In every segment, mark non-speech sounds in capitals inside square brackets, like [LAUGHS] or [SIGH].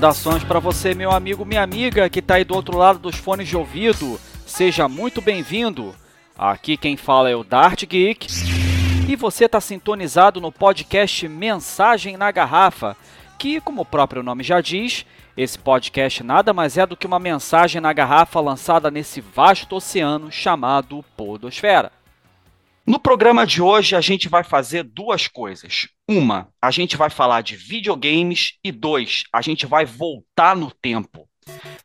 Saudações para você, meu amigo, minha amiga que está aí do outro lado dos fones de ouvido. Seja muito bem-vindo. Aqui quem fala é o Dart Geek. E você está sintonizado no podcast Mensagem na Garrafa, que, como o próprio nome já diz, esse podcast nada mais é do que uma mensagem na garrafa lançada nesse vasto oceano chamado Podosfera. No programa de hoje, a gente vai fazer duas coisas. Uma, a gente vai falar de videogames, e dois, a gente vai voltar no tempo.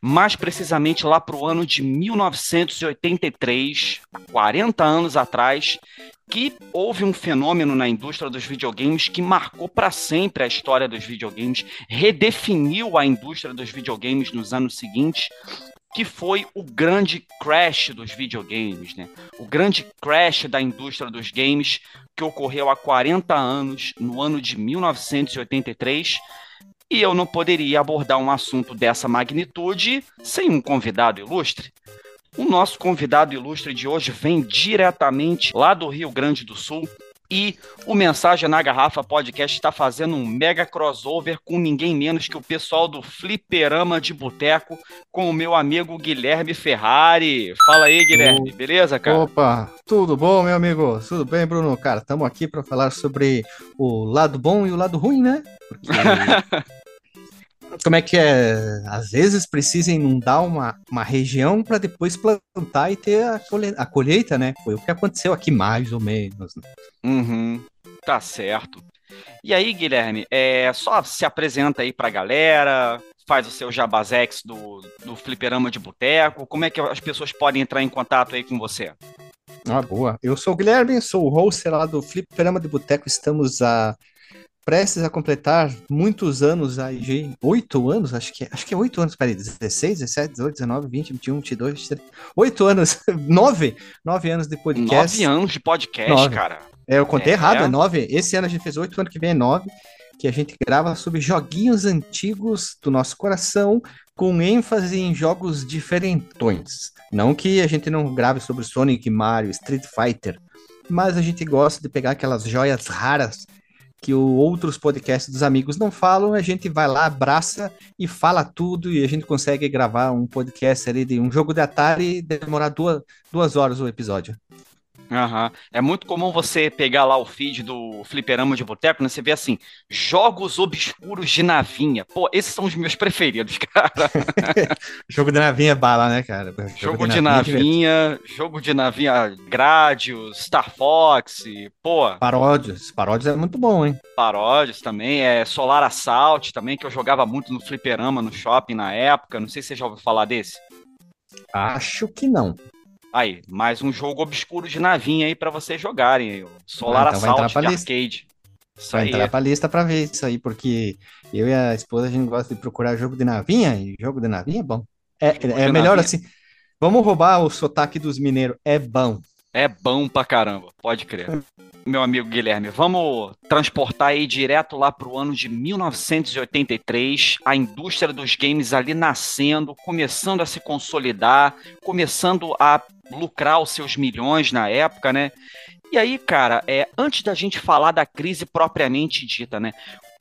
Mais precisamente lá para o ano de 1983, 40 anos atrás, que houve um fenômeno na indústria dos videogames que marcou para sempre a história dos videogames, redefiniu a indústria dos videogames nos anos seguintes que foi o grande crash dos videogames, né? O grande crash da indústria dos games que ocorreu há 40 anos, no ano de 1983. E eu não poderia abordar um assunto dessa magnitude sem um convidado ilustre. O nosso convidado ilustre de hoje vem diretamente lá do Rio Grande do Sul, e o Mensagem na Garrafa Podcast está fazendo um mega crossover com ninguém menos que o pessoal do Fliperama de Boteco com o meu amigo Guilherme Ferrari. Fala aí, Guilherme, beleza, cara? Opa, tudo bom, meu amigo? Tudo bem, Bruno? Cara, estamos aqui para falar sobre o lado bom e o lado ruim, né? Porque [LAUGHS] como é que é? Às vezes precisa inundar uma, uma região para depois plantar e ter a, colhe a, colheita, né? Foi o que aconteceu aqui, mais ou menos. Né? Uhum, tá certo. E aí, Guilherme, é, só se apresenta aí pra galera, faz o seu jabazex do, do fliperama de boteco, como é que as pessoas podem entrar em contato aí com você? Ah, boa. Eu sou o Guilherme, sou o host lá do Fliperama de Boteco, estamos a prestes a completar muitos anos aí, oito anos, acho que, é, acho que é oito anos, peraí, 16, 17, 18, 19, 20, 21, 22, 23, oito anos, [LAUGHS] nove, nove anos de podcast. Nove anos de podcast, nove. cara. É, eu contei é, errado, é. é nove, esse ano a gente fez oito, ano que vem é nove, que a gente grava sobre joguinhos antigos do nosso coração, com ênfase em jogos diferentões. Não que a gente não grave sobre Sonic, Mario, Street Fighter, mas a gente gosta de pegar aquelas joias raras que outros podcasts dos amigos não falam, a gente vai lá, abraça e fala tudo e a gente consegue gravar um podcast ali de um jogo de Atari e demorar duas, duas horas o episódio. Uhum. É muito comum você pegar lá o feed do Fliperama de Boteco, né? Você vê assim, jogos obscuros de navinha. Pô, esses são os meus [LAUGHS] preferidos, cara. [LAUGHS] jogo de navinha é bala, né, cara? Jogo, jogo de, navinha, navinha jogo de navinha Gradius, Star Fox, pô. Paródios, paródios é muito bom, hein? Paródios também, é Solar Assault também, que eu jogava muito no Fliperama, no shopping na época. Não sei se você já ouviu falar desse. Acho que não. Aí, mais um jogo obscuro de navinha aí para vocês jogarem. Solar ah, então Assault de lista. arcade. Isso vai aí. entrar pra lista pra ver isso aí, porque eu e a esposa a gente gosta de procurar jogo de navinha, e jogo de navinha é bom. É, é melhor navinha. assim. Vamos roubar o sotaque dos mineiros. É bom. É bom pra caramba, pode crer. Meu amigo Guilherme, vamos transportar aí direto lá pro ano de 1983, a indústria dos games ali nascendo, começando a se consolidar, começando a lucrar os seus milhões na época, né? E aí, cara, é, antes da gente falar da crise propriamente dita, né?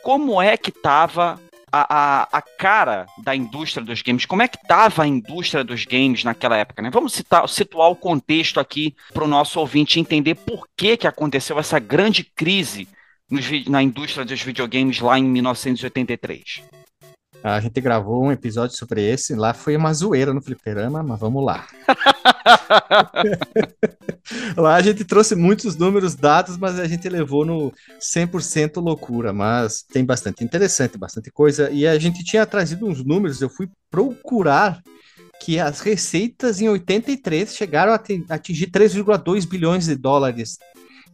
Como é que tava a, a, a, cara da indústria dos games, como é que estava a indústria dos games naquela época, né? Vamos citar, situar o contexto aqui para o nosso ouvinte entender por que, que aconteceu essa grande crise nos, na indústria dos videogames lá em 1983. A gente gravou um episódio sobre esse, lá foi uma zoeira no fliperama, mas vamos lá. [LAUGHS] [LAUGHS] lá a gente trouxe muitos números, dados, mas a gente levou no 100% loucura, mas tem bastante interessante, bastante coisa, e a gente tinha trazido uns números, eu fui procurar que as receitas em 83 chegaram a atingir 3,2 bilhões de dólares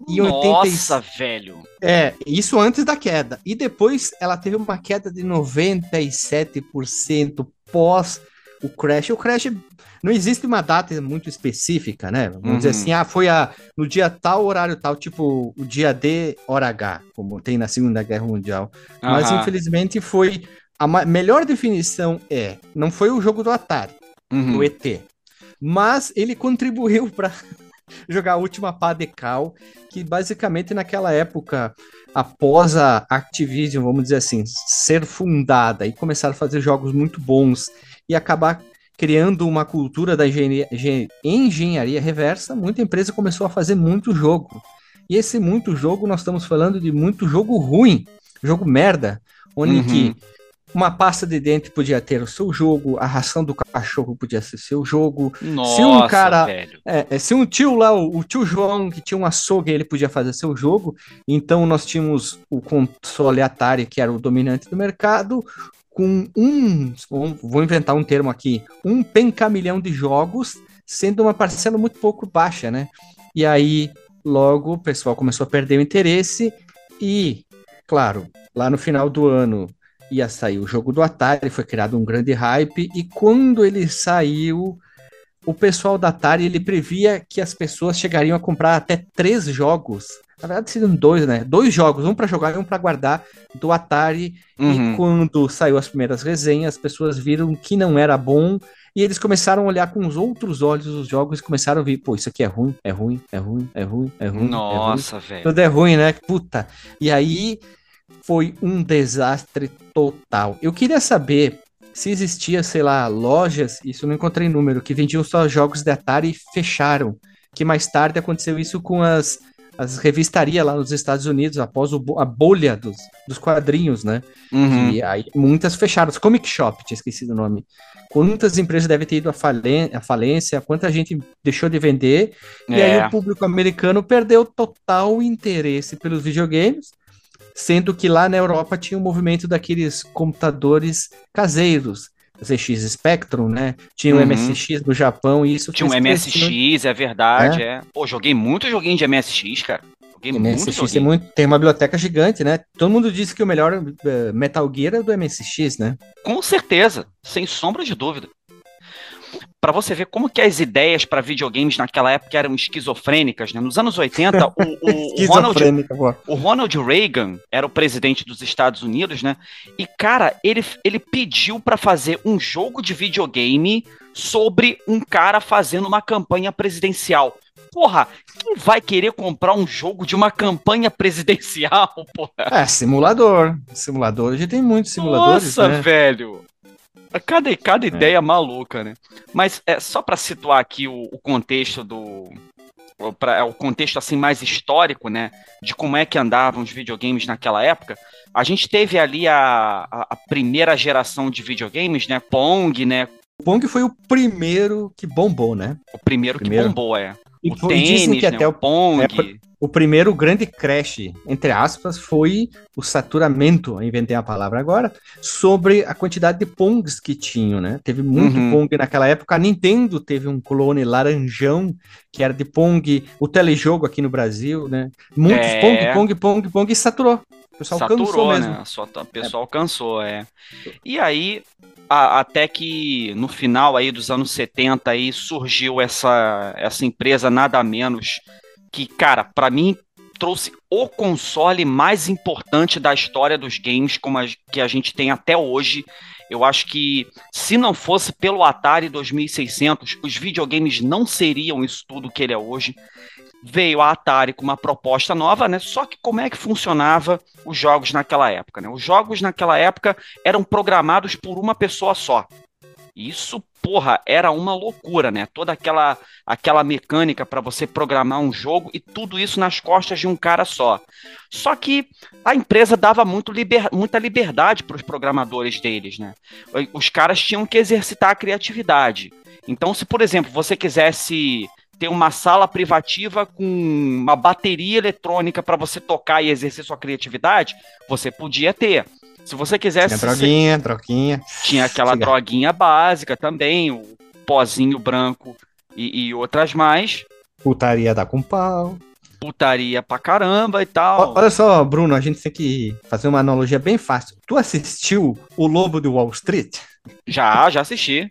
e Nossa, 80... velho! É, isso antes da queda. E depois ela teve uma queda de 97% pós o Crash. O Crash não existe uma data muito específica, né? Vamos Uhum. dizer assim, ah, foi a, no dia tal, horário tal, tipo o dia D, hora H, como tem na Segunda Guerra Mundial. Mas Aham. infelizmente foi. A melhor definição é: não foi o jogo do Atari, Uhum. do ET, mas ele contribuiu para [LAUGHS] jogar a última pá de cal, que basicamente naquela época, após a Activision, vamos dizer assim, ser fundada e começar a fazer jogos muito bons e acabar criando uma cultura da engenharia, engen- engenharia reversa, muita empresa começou a fazer muito jogo. E esse muito jogo, nós estamos falando de muito jogo ruim, jogo merda, onde Uhum. que uma pasta de dente podia ter o seu jogo, a ração do cachorro podia ser seu jogo, Nossa, Se um cara- velho. é, é, se um tio lá, o, o tio João, que tinha um açougue, ele podia fazer seu jogo, então nós tínhamos o console Atari, que era o dominante do mercado, com um, vou- vou inventar um termo aqui, um pencamilhão de jogos, sendo uma parcela muito pouco baixa, né? E aí, logo, o pessoal começou a perder o interesse e, claro, lá no final do ano ia sair o jogo do Atari, foi criado um grande hype, e quando ele saiu, o pessoal da Atari ele previa que as pessoas chegariam a comprar até três jogos. Na verdade, seriam dois, né? Dois jogos, um para jogar e um para guardar do Atari. Uhum. E quando saiu as primeiras resenhas, as pessoas viram que não era bom e eles começaram a olhar com os outros olhos os jogos e começaram a ver, pô, isso aqui é ruim, é ruim, é ruim, é ruim, é ruim. é ruim. Nossa, velho. Tudo é ruim, né? Puta. E aí foi um desastre total. Eu queria saber se existia, sei lá, lojas, isso não encontrei número, que vendiam só jogos de Atari e fecharam. Que mais tarde aconteceu isso com as, as revistarias lá nos Estados Unidos, após o a bolha dos, dos quadrinhos, né? Uhum. E aí muitas fecharam. Comic Shop, tinha esquecido o nome. Quantas empresas devem ter ido à falen- à falência, quanta gente deixou de vender, e aí É. o público americano perdeu total interesse pelos videogames, sendo que lá na Europa tinha o movimento daqueles computadores caseiros, ZX Spectrum, né? Tinha o Uhum. MSX do Japão e isso Tinha um crescer- MSX, é verdade, é. Pô, joguei muito joguinho de MSX, cara. Joguei muito MSX tem, joguinho. muito, tem uma biblioteca gigante, né? Todo mundo diz que o melhor eh, Metal Gear é do MSX, né? Com certeza, sem sombra de dúvida. Pra você ver como que as ideias pra videogames naquela época eram esquizofrênicas, né? Nos anos 80, o, o, o [LAUGHS] Ronald, o Ronald Reagan era o presidente dos Estados Unidos, né? E, cara, ele, ele pediu pra fazer um jogo de videogame sobre um cara fazendo uma campanha presidencial. Porra, quem vai querer comprar um jogo de uma campanha presidencial, [LAUGHS] porra? É, simulador. Simulador, a gente tem muitos simuladores, Nossa, né? velho. Cada, cada ideia maluca, né? Mas é só pra situar aqui o, o contexto do. O, pra, o contexto assim mais histórico, né? De como é que andavam os videogames naquela época. A gente teve ali a, a, a primeira geração de videogames, né? Pong, né? O Pong foi o primeiro que bombou, né? O primeiro, Primeiro. que bombou, é. E o e dizem tênis, que né? até o o, Pong. é, o primeiro grande crash, entre aspas, foi o saturamento, inventei a palavra agora, sobre a quantidade de Pongs que tinham, né? Teve muito Uhum. Pong naquela época. A Nintendo teve um clone laranjão, que era de Pong, o telejogo aqui no Brasil, né? Muitos É. Pong, Pong, Pong, Pong, e saturou. O pessoal cansou Saturou, mesmo. né? Só, tá- o pessoal cansou, é. E aí, a- até que no final aí dos anos 70 aí surgiu essa, essa empresa nada menos que, cara, pra mim trouxe o console mais importante da história dos games como a, que a gente tem até hoje. Eu acho que se não fosse pelo Atari 2600, os videogames não seriam isso tudo que ele é hoje. Veio a Atari com uma proposta nova, né? Só que como é que funcionava os jogos naquela época, né? Os jogos naquela época eram programados por uma pessoa só. Isso, porra, era uma loucura, né? Toda aquela aquela mecânica para você programar um jogo e tudo isso nas costas de um cara só. Só que a empresa dava muito liber- muita liberdade para os programadores deles, né? Os caras tinham que exercitar a criatividade. Então, se por exemplo você quisesse ter uma sala privativa com uma bateria eletrônica para você tocar e exercer sua criatividade, você podia ter. Se você quisesse. Tinha droguinha, droguinha. Tinha aquela Cigarro. droguinha básica também, o pozinho branco e, e outras mais. Putaria dá com pau. Putaria pra caramba e tal. Olha só, Bruno, a gente tem que fazer uma analogia bem fácil. Tu assistiu O Lobo de Wall Street? Já, já assisti.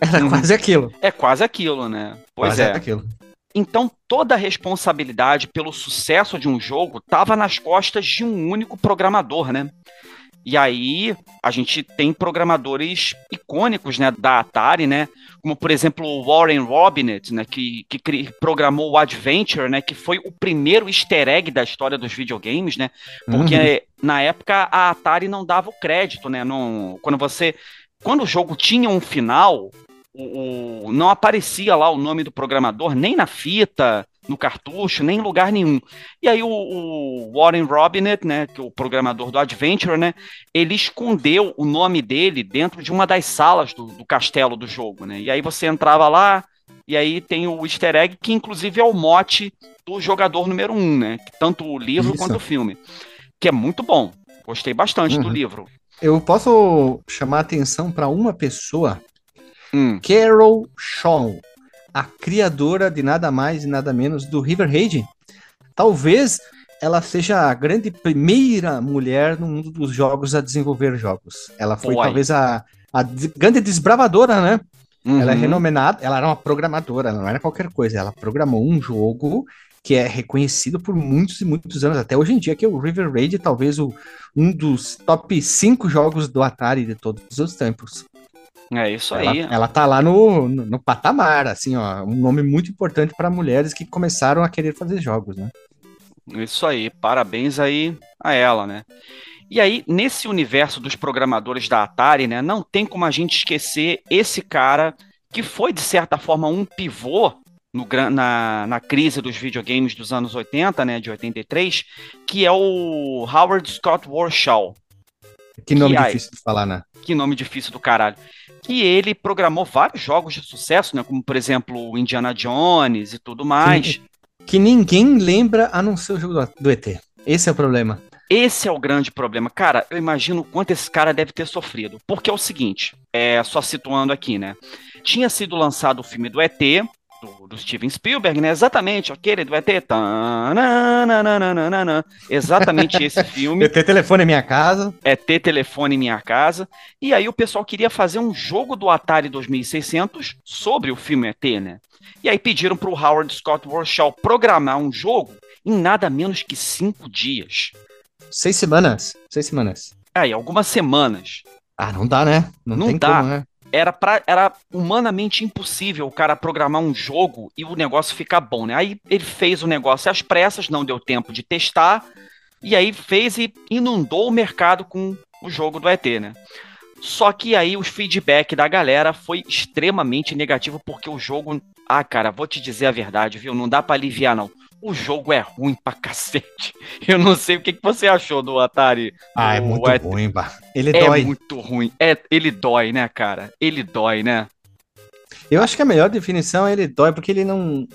Era uhum. quase aquilo. É quase aquilo, né? Pois quase é. aquilo. Então, toda a responsabilidade pelo sucesso de um jogo estava nas costas de um único programador, né? E aí a gente tem programadores icônicos, né, da Atari, né, como por exemplo o Warren Robinett, né, que, que programou o Adventure, né, que foi o primeiro easter egg da história dos videogames, né, porque uhum. na época a Atari não dava o crédito, né, não, quando você quando o jogo tinha um final, o, o, não aparecia lá o nome do programador nem na fita, no cartucho, nem em lugar nenhum. E aí o, o, Warren Robinett, né, que é o programador do Adventure, né, ele escondeu o nome dele dentro de uma das salas do, do castelo do jogo, né? E aí você entrava lá e aí tem o easter egg que inclusive é o mote do jogador número um, né? Tanto o livro Isso. quanto o filme, que é muito bom. Gostei bastante uhum. do livro. Eu posso chamar atenção para uma pessoa, hum. Carol Shaw a criadora de nada mais e nada menos do River Raid. Talvez ela seja a grande primeira mulher no mundo dos jogos a desenvolver jogos. Ela foi Boy. talvez a, a grande desbravadora, né? Uhum. Ela é renomenada, ela era uma programadora, não era qualquer coisa. Ela programou um jogo que é reconhecido por muitos e muitos anos, até hoje em dia, que é o River Raid, talvez o, um dos top 5 jogos do Atari de todos os tempos. É isso ela, aí. Ela tá lá no, no, no patamar, assim, ó, um nome muito importante para mulheres que começaram a querer fazer jogos, né? Isso aí, parabéns aí a ela, né? E aí, nesse universo dos programadores da Atari, né, não tem como a gente esquecer esse cara que foi, de certa forma, um pivô no, na, na crise dos videogames dos anos 80, né, de 83, que é o Howard Scott Warshaw. Que nome que, difícil de falar, né? Que nome difícil do caralho que ele programou vários jogos de sucesso, né? Como, por exemplo, Indiana Jones e tudo mais. Que, que ninguém lembra a não ser o jogo do, do ET. Esse é o problema. Esse é o grande problema. Cara, eu imagino o quanto esse cara deve ter sofrido. Porque é o seguinte, é só situando aqui, né? Tinha sido lançado o filme do ET, do, do, Steven Spielberg, né? Exatamente, aquele do ET. Exatamente esse [LAUGHS] filme. ET Telefone em Minha Casa. ET Telefone em Minha Casa. E aí o pessoal queria fazer um jogo do Atari 2600 sobre o filme ET, né? E aí pediram para o Howard Scott Warshaw programar um jogo em nada menos que cinco dias. Seis semanas. Seis semanas. Aí, algumas semanas. Ah, não dá, né? Não, não dá. Como, né? Era, pra, era humanamente impossível o cara programar um jogo e o negócio ficar bom, né? Aí ele fez o negócio às pressas, não deu tempo de testar, e aí fez e inundou o mercado com o jogo do ET, né? Só que aí o feedback da galera foi extremamente negativo, porque o jogo. Ah, cara, vou te dizer a verdade, viu? Não dá para aliviar, não o jogo é ruim pra cacete. [LAUGHS] Eu não sei o que, que você achou do Atari. Ah, é muito ruim, bah. Ele é dói. É muito ruim. É, ele dói, né, cara? Ele dói, né? Eu acho que a melhor definição é ele dói, porque ele não.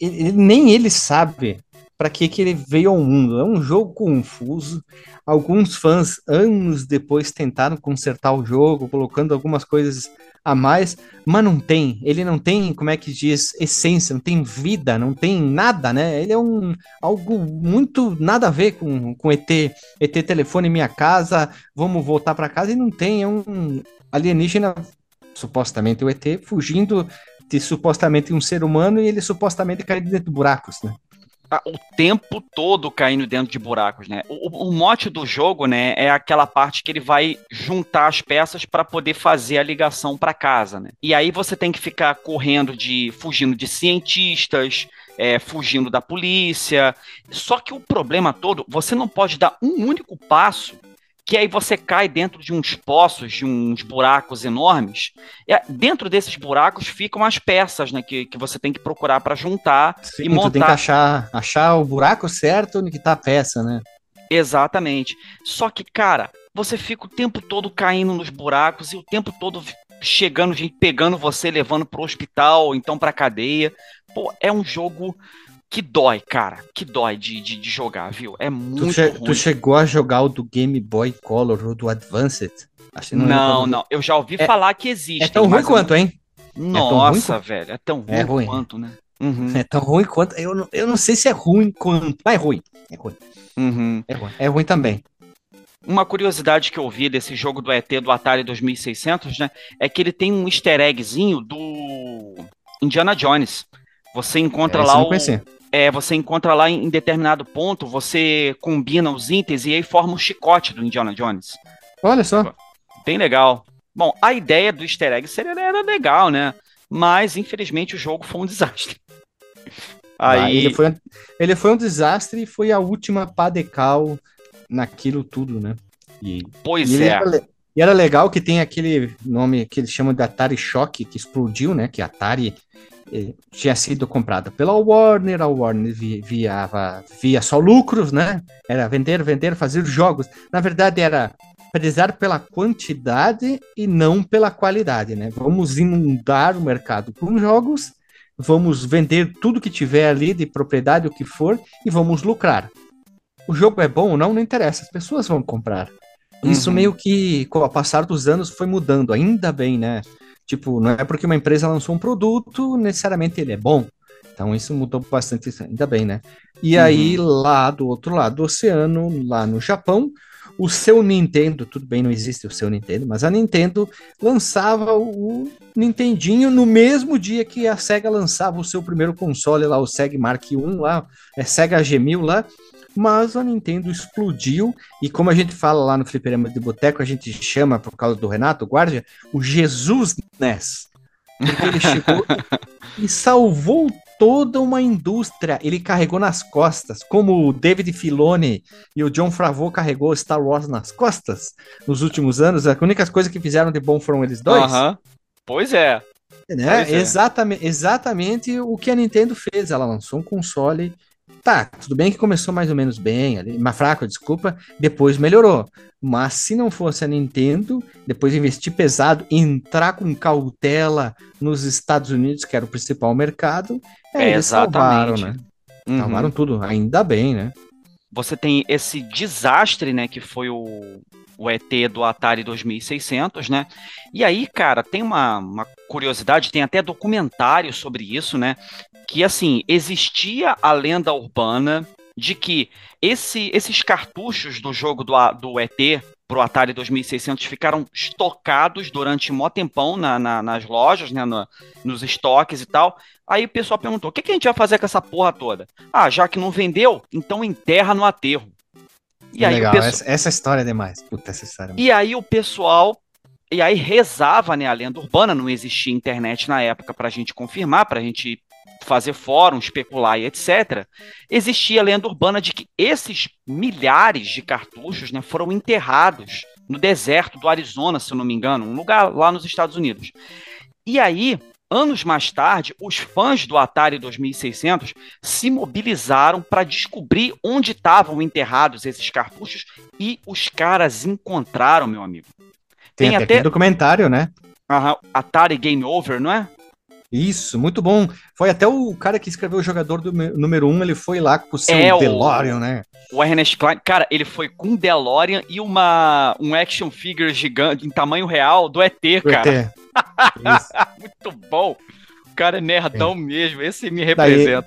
Ele, nem ele sabe para que, que ele veio ao mundo. É um jogo confuso. Alguns fãs, anos depois, tentaram consertar o jogo, colocando algumas coisas a mais, mas não tem. Ele não tem, como é que diz, essência, não tem vida, não tem nada, né? Ele é um algo muito nada a ver com, com ET, ET telefone minha casa, vamos voltar para casa e não tem, é um alienígena, supostamente o ET, fugindo de supostamente um ser humano e ele supostamente cai dentro de buracos, né? O tempo todo caindo dentro de buracos, né? O, o, mote do jogo, né, é aquela parte que ele vai juntar as peças para poder fazer a ligação para casa, né? E aí você tem que ficar correndo de fugindo de cientistas, é, fugindo da polícia. Só que o problema todo, você não pode dar um único passo que aí você cai dentro de uns poços, de uns buracos enormes. E dentro desses buracos ficam as peças, né, que, que você tem que procurar para juntar Sim, e montar. Tu tem que achar, achar o buraco certo onde que tá a peça, né? Exatamente. Só que, cara, você fica o tempo todo caindo nos buracos e o tempo todo chegando gente pegando você, levando pro hospital, então pra cadeia. Pô, é um jogo que dói, cara. Que dói de, de, de jogar, viu? É muito tu, che ruim. tu chegou a jogar o do Game Boy Color ou do Advanced? Acho não, não, não, Eu já ouvi é, falar que existe. É tão ruim quanto, hein? Nossa, é ruim, velho. É tão ruim, é ruim quanto, né? Uhum. É tão ruim quanto. Eu não, eu não sei se é ruim quanto. Mas é ruim. É ruim. Uhum. É ruim. É ruim também. Uma curiosidade que eu vi desse jogo do ET do Atari 2600, né, é que ele tem um easter eggzinho do Indiana Jones. Você encontra é, lá o é, você encontra lá em, em determinado ponto, você combina os itens e aí forma um chicote do Indiana Jones. Olha só. Bem legal. Bom, a ideia do easter egg seria era legal, né? Mas infelizmente o jogo foi um desastre. Aí... Ah, ele, foi, ele foi um desastre e foi a última pá de cal naquilo tudo, né? E, pois e é. Era, e era legal que tem aquele nome que eles chamam de Atari Shock, que explodiu, né? Que Atari tinha sido comprada pela Warner, a Warner via, via só lucros, né? Era vender, vender, fazer jogos. Na verdade, era prezar pela quantidade e não pela qualidade, né? Vamos inundar o mercado com jogos, vamos vender tudo que tiver ali de propriedade, o que for, e vamos lucrar o jogo é bom ou não, não interessa, as pessoas vão comprar. Isso uhum. meio que, com o passar dos anos, foi mudando, ainda bem, né? Tipo, não é porque uma empresa lançou um produto, necessariamente ele é bom. Então isso mudou bastante, ainda bem, né? E uhum. aí, lá do outro lado do oceano, lá no Japão, o seu Nintendo, tudo bem, não existe o seu Nintendo, mas a Nintendo lançava o Nintendinho no mesmo dia que a Sega lançava o seu primeiro console lá, o Sega Mark I lá, é Sega G1000 lá, mas a Nintendo explodiu e como a gente fala lá no Fliperama de Boteco, a gente chama, por causa do Renato Guardia, o Jesus NES. Porque ele chegou [LAUGHS] e salvou toda uma indústria. Ele carregou nas costas, como o David Filoni e o John Favreau carregou Star Wars nas costas nos últimos anos. As únicas coisas que fizeram de bom foram eles dois. Uhum. Pois é. Né? Pois é. Exatamente, exatamente o que a Nintendo fez. Ela lançou um console Tá, tudo bem que começou mais ou menos bem, ali, mais fraco, desculpa, depois melhorou. Mas se não fosse a Nintendo, depois investir pesado, entrar com cautela nos Estados Unidos, que era o principal mercado, é, eles salvaram, né? Uhum. Salvaram tudo, ainda bem, né? Você tem esse desastre, né, que foi o, o ET do Atari 2600, né? E aí, cara, tem uma, uma curiosidade, tem até documentário sobre isso, né? Que assim existia a lenda urbana de que esse, esses cartuchos do jogo do, do ET pro Atari 2600 ficaram estocados durante um tempão na, na, nas lojas, né, no, nos estoques e tal. Aí o pessoal perguntou: o que, que a gente vai fazer com essa porra toda? Ah, já que não vendeu, então enterra no aterro. E aí Legal, pessoal... essa, essa, história é demais. Puta, essa história é E aí o pessoal e aí rezava, né, a lenda urbana, não existia internet na época para a gente confirmar, para a gente fazer fórum, especular e etc., existia a lenda urbana de que esses milhares de cartuchos né, foram enterrados no deserto do Arizona, se eu não me engano, um lugar lá nos Estados Unidos. E aí, anos mais tarde, os fãs do Atari 2600 se mobilizaram para descobrir onde estavam enterrados esses cartuchos e os caras encontraram, meu amigo. Tem, Tem até, até documentário, né? Uhum, Atari Game Over, não é? Isso, muito bom. Foi até o cara que escreveu o jogador do número um, ele foi lá com o seu é, DeLorean, o, né? O Ernest Klein, cara, ele foi com um DeLorean e uma um action figure gigante em tamanho real do ET, cara. ET. [LAUGHS] muito bom. O cara é nerdão é. mesmo, esse me representa.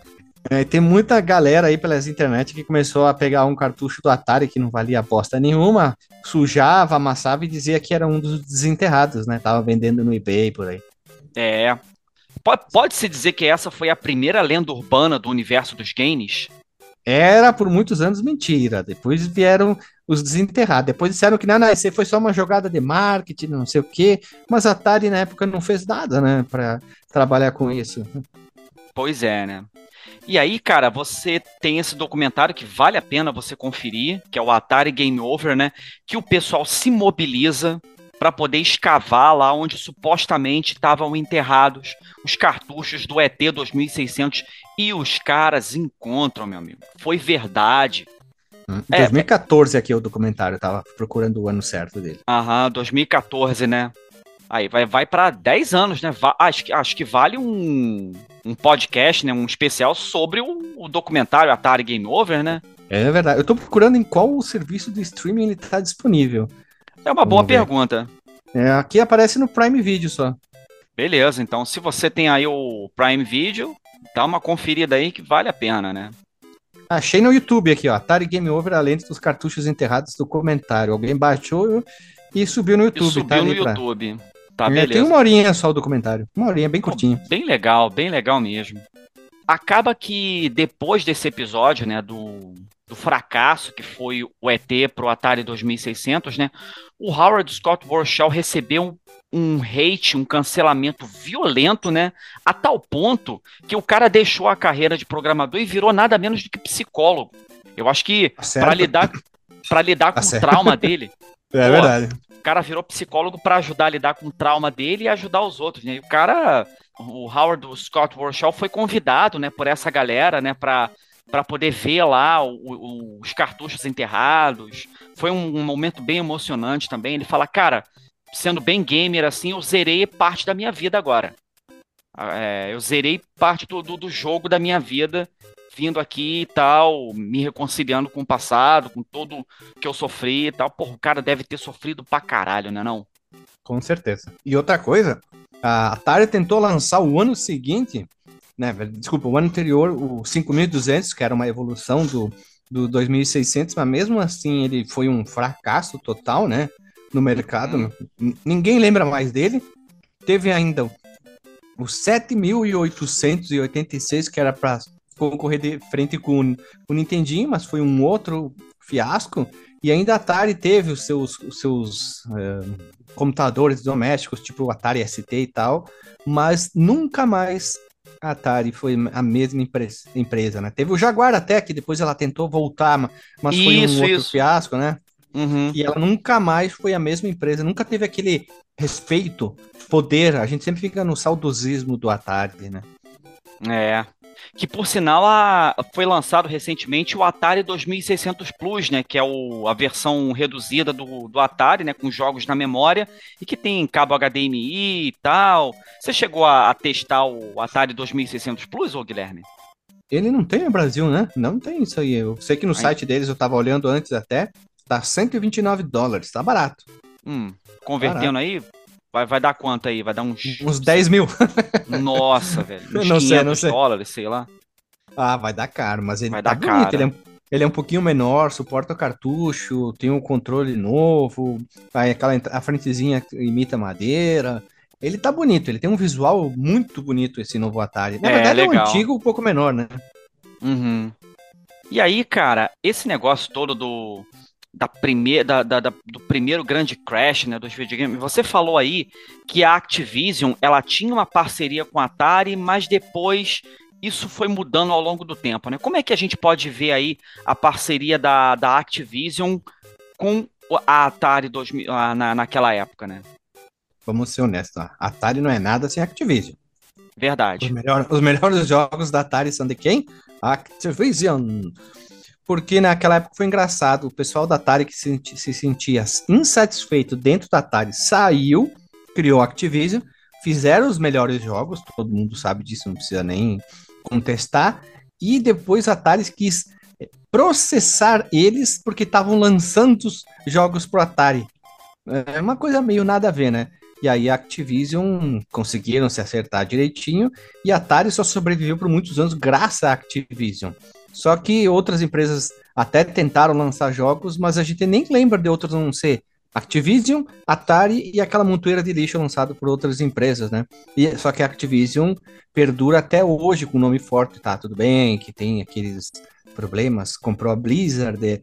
Daí, é, tem muita galera aí pelas internet que começou a pegar um cartucho do Atari que não valia bosta nenhuma, sujava, amassava e dizia que era um dos desenterrados, né? Tava vendendo no eBay por aí. É, Pode-se dizer que essa foi a primeira lenda urbana do universo dos games? Era por muitos anos mentira. Depois vieram os desenterrados. Depois disseram que não, não, isso foi só uma jogada de marketing, não sei o quê. Mas a Atari na época não fez nada, né, para trabalhar com isso. Pois é, né? E aí, cara, você tem esse documentário que vale a pena você conferir, que é o Atari Game Over, né? Que o pessoal se mobiliza para poder escavar lá onde supostamente estavam enterrados os cartuchos do ET 2600 e os caras encontram, meu amigo. Foi verdade. Hum, 2014 é, aqui é o documentário, eu tava procurando o ano certo dele. Aham, 2014, né? Aí vai, vai para 10 anos, né? Va acho, que, acho que vale um, um podcast, né? Um especial sobre o, o documentário Atari Game Over, né? É verdade. Eu tô procurando em qual serviço de streaming ele tá disponível. É uma boa pergunta. É, aqui aparece no Prime Video só. Beleza, então se você tem aí o Prime Video, dá uma conferida aí que vale a pena, né? Achei no YouTube aqui, ó. Atari Game Over, além dos cartuchos enterrados do comentário. Alguém baixou e subiu no YouTube. E subiu tá no YouTube. Tá, é, beleza. Tem uma horinha só o documentário. Uma horinha bem curtinha. Bem legal, bem legal mesmo. Acaba que depois desse episódio, né, do, do fracasso que foi o ET pro Atari 2600, né, o Howard Scott Warshaw recebeu um, um hate, um cancelamento violento, né, a tal ponto que o cara deixou a carreira de programador e virou nada menos do que psicólogo. Eu acho que Tá para lidar para lidar Tá com o certo. trauma dele, [LAUGHS] É Pô, verdade. o cara virou psicólogo para ajudar a lidar com o trauma dele e ajudar os outros, né? E o cara, o Howard Scott Warshaw foi convidado, né, por essa galera, né, para para poder ver lá o- o- os cartuchos enterrados. Foi um, um momento bem emocionante também. Ele fala, cara, sendo bem gamer assim, eu zerei parte da minha vida agora. Ah, é, eu zerei parte do, do, do jogo da minha vida, vindo aqui e tal, me reconciliando com o passado, com tudo que eu sofri e tal. Porra, o cara deve ter sofrido pra caralho, né não? Com certeza. E outra coisa, a Atari tentou lançar o ano seguinte, né? Desculpa, o ano anterior, o 5200, que era uma evolução do, do 2600, mas mesmo assim ele foi um fracasso total, né? No mercado. Uhum. Ninguém lembra mais dele. Teve ainda o 7886, que era para concorrer de frente com o Nintendinho, mas foi um outro fiasco. E ainda a Atari teve os seus, os seus eh, computadores domésticos, tipo o Atari ST e tal, mas nunca mais a Atari foi a mesma empresa, né? Teve o Jaguar até, que depois ela tentou voltar, ma- mas foi Isso, um outro isso. fiasco, né? Uhum. E ela nunca mais foi a mesma empresa, nunca teve aquele respeito, poder. A gente sempre fica no saudosismo do Atari, né? É. Que por sinal a- foi lançado recentemente o Atari 2600 Plus, né? Que é o- a versão reduzida do, do Atari, né? Com jogos na memória e que tem cabo HDMI e tal. Você chegou a, a testar o Atari 2600 Plus, ô Guilherme? Ele não tem no Brasil, né? Não tem isso aí. Eu sei que no Aí. site deles, eu tava olhando antes até, tá 129 dólares, tá barato. Hum, convertendo aí, vai, vai dar quanto aí? Vai dar uns. Uns 10 mil. Nossa, [LAUGHS] velho. Uns Não sei, não 500 sei. dólares, sei lá. Ah, vai dar caro, mas ele Vai tá dar bonito. caro. Ele é, um, ele é um pouquinho menor, suporta cartucho, tem um controle novo, aí aquela a frentezinha imita madeira. Ele tá bonito, ele tem um visual muito bonito esse novo Atari. Na É, verdade é um legal. antigo um pouco menor, né? Uhum. E aí, cara, esse negócio todo do, da primeira, da, da- da- do primeiro grande crash né, dos videogames, você falou aí que a Activision ela tinha uma parceria com a Atari, mas depois isso foi mudando ao longo do tempo, né? Como é que a gente pode ver aí a parceria da, da Activision com a Atari 2000, ah, na, naquela época, né? Vamos ser honestos, ó. Atari não é nada sem Activision. Os, Verdade. melhor- os melhores jogos da Atari são de quem? Activision. Porque naquela época foi engraçado. O pessoal da Atari que se, se sentia insatisfeito dentro da Atari saiu, criou a Activision, fizeram os melhores jogos, todo mundo sabe disso, não precisa nem contestar. E depois a Atari quis eh, processar eles porque estavam lançando os jogos pro Atari. É uma coisa meio nada a ver, né? E aí a Activision conseguiram se acertar direitinho e a Atari só sobreviveu por muitos anos graças à Activision. Só que outras empresas até tentaram lançar jogos, mas a gente nem lembra de outras não ser Activision, Atari e aquela montoeira de lixo lançado por outras empresas, né? E, só que a Activision perdura até hoje com nome forte, tá? Tudo bem, que tem aqueles problemas, comprou a Blizzard e,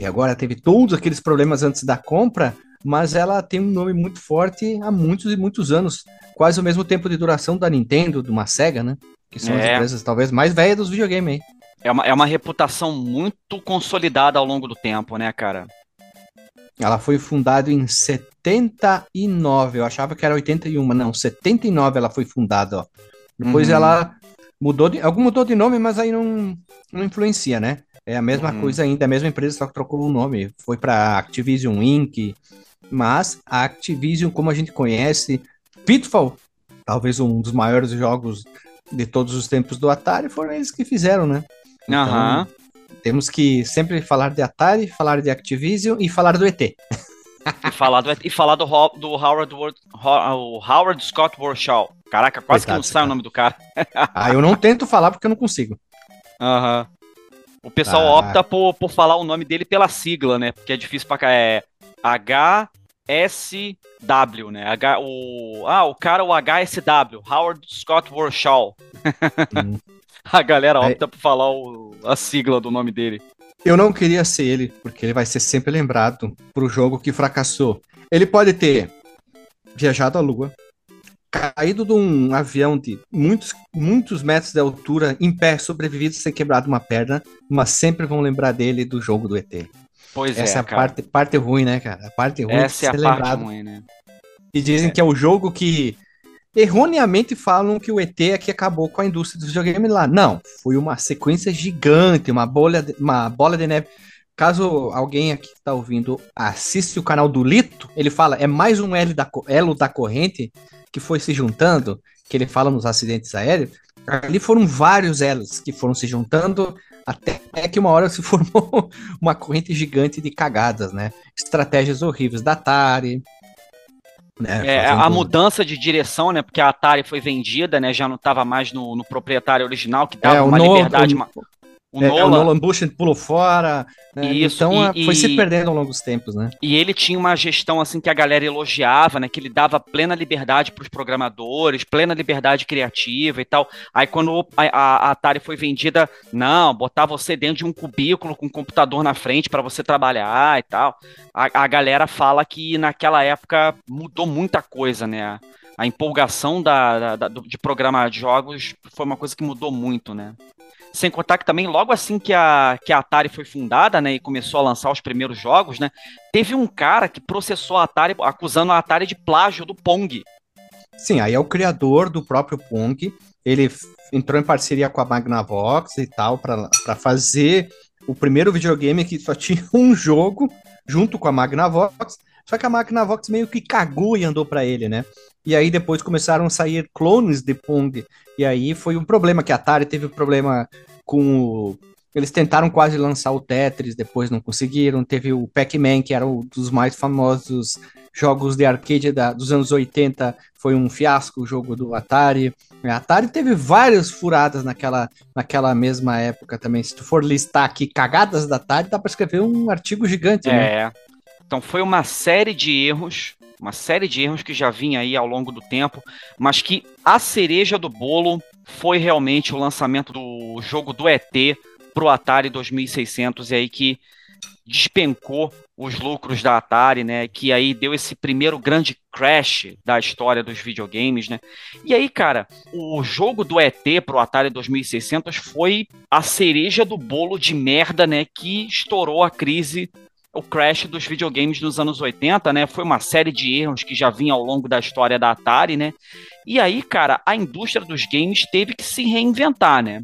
e agora teve todos aqueles problemas antes da compra, mas ela tem um nome muito forte há muitos e muitos anos, quase o mesmo tempo de duração da Nintendo, de uma Sega, né? Que são as É. empresas talvez mais velhas dos videogames aí. É uma, é uma reputação muito consolidada ao longo do tempo, né, cara? Ela foi fundada em 79, eu achava que era 81, mas não, 79 ela foi fundada, ó. Depois Uhum. ela mudou de, algum mudou de nome, mas aí não, não influencia, né? É a mesma Uhum. coisa ainda, a mesma empresa, só que trocou o nome. Foi para Activision Inc. Mas a Activision, como a gente conhece, Pitfall, talvez um dos maiores jogos de todos os tempos do Atari, foram eles que fizeram, né? Então, temos que sempre falar de Atari, falar de Activision e falar do ET. E falar do, e falar do, do Howard, Ward- o Howard Scott Warshaw. Caraca, quase que não Coitado, sai o cara. nome do cara. Ah, eu não tento falar porque eu não consigo. Aham. O pessoal ah. opta por, por falar o nome dele pela sigla, né? Porque é difícil pra é HSW, né? H, o, ah, o cara, o HSW, Howard Scott Warshaw. Hum. [LAUGHS] a galera opta é. por falar o, a sigla do nome dele. Eu não queria ser ele, porque ele vai ser sempre lembrado pro jogo que fracassou. Ele pode ter viajado à Lua, caído de um avião de muitos, muitos metros de altura, em pé, sobrevivido sem quebrado uma perna, mas sempre vão lembrar dele do jogo do ET. Pois Essa é, é a parte, parte ruim, né, cara? A parte ruim Essa é a lembrado. parte ruim, né? E dizem é. que é o jogo que erroneamente falam que o ET é que acabou com a indústria do videogame lá. Não, foi uma sequência gigante, uma bolha, de, uma bola de neve. Caso alguém aqui que está ouvindo assiste o canal do Lito, ele fala é mais um elo da, elo da corrente que foi se juntando, que ele fala nos acidentes aéreos. Ali foram vários elos que foram se juntando até que uma hora se formou [LAUGHS] uma corrente gigante de cagadas, né? Estratégias horríveis da Atari, né, é, a mudança de direção, né? Porque a Atari foi vendida, né? Já não estava mais no, no, proprietário original, que dava é, uma liberdade. O, o, é, Nolan... o Nolan Bush pulou fora. Né? Isso, então e, foi e, se perdendo ao longo dos tempos, né? E ele tinha uma gestão assim que a galera elogiava, né? Que ele dava plena liberdade para os programadores, plena liberdade criativa e tal. Aí quando a, a, Atari foi vendida, não, botar você dentro de um cubículo com um computador na frente para você trabalhar e tal. A, a galera fala que naquela época mudou muita coisa, né? A empolgação da, da, da de programar jogos foi uma coisa que mudou muito, né? Sem contar que também, logo assim que a, que a Atari foi fundada, né, e começou a lançar os primeiros jogos, né, teve um cara que processou a Atari, acusando a Atari de plágio do Pong. Sim, aí é o criador do próprio Pong, ele entrou em parceria com a Magnavox e tal, para fazer o primeiro videogame que só [LAUGHS] tinha um jogo, junto com a Magnavox, só que a Magnavox meio que cagou e andou para ele, né? E aí depois começaram a sair clones de Pong. E aí foi um problema que a Atari teve um problema com o... Eles tentaram quase lançar o Tetris, depois não conseguiram. Teve o Pac-Man, que era um dos mais famosos jogos de arcade da, dos anos 80. Foi um fiasco o jogo do Atari. A Atari teve várias furadas naquela, naquela mesma época também. Se tu for listar aqui cagadas da Atari, dá para escrever um artigo gigante, é. né? Então foi uma série de erros uma série de erros que já vinha aí ao longo do tempo, mas que a cereja do bolo foi realmente o lançamento do jogo do ET pro Atari 2600 e aí que despencou os lucros da Atari, né? Que aí deu esse primeiro grande crash da história dos videogames, né? E aí, cara, o jogo do ET pro Atari 2600 foi a cereja do bolo de merda, né? Que estourou a crise o crash dos videogames nos anos 80, né? Foi uma série de erros que já vinha ao longo da história da Atari, né? E aí, cara, a indústria dos games teve que se reinventar, né?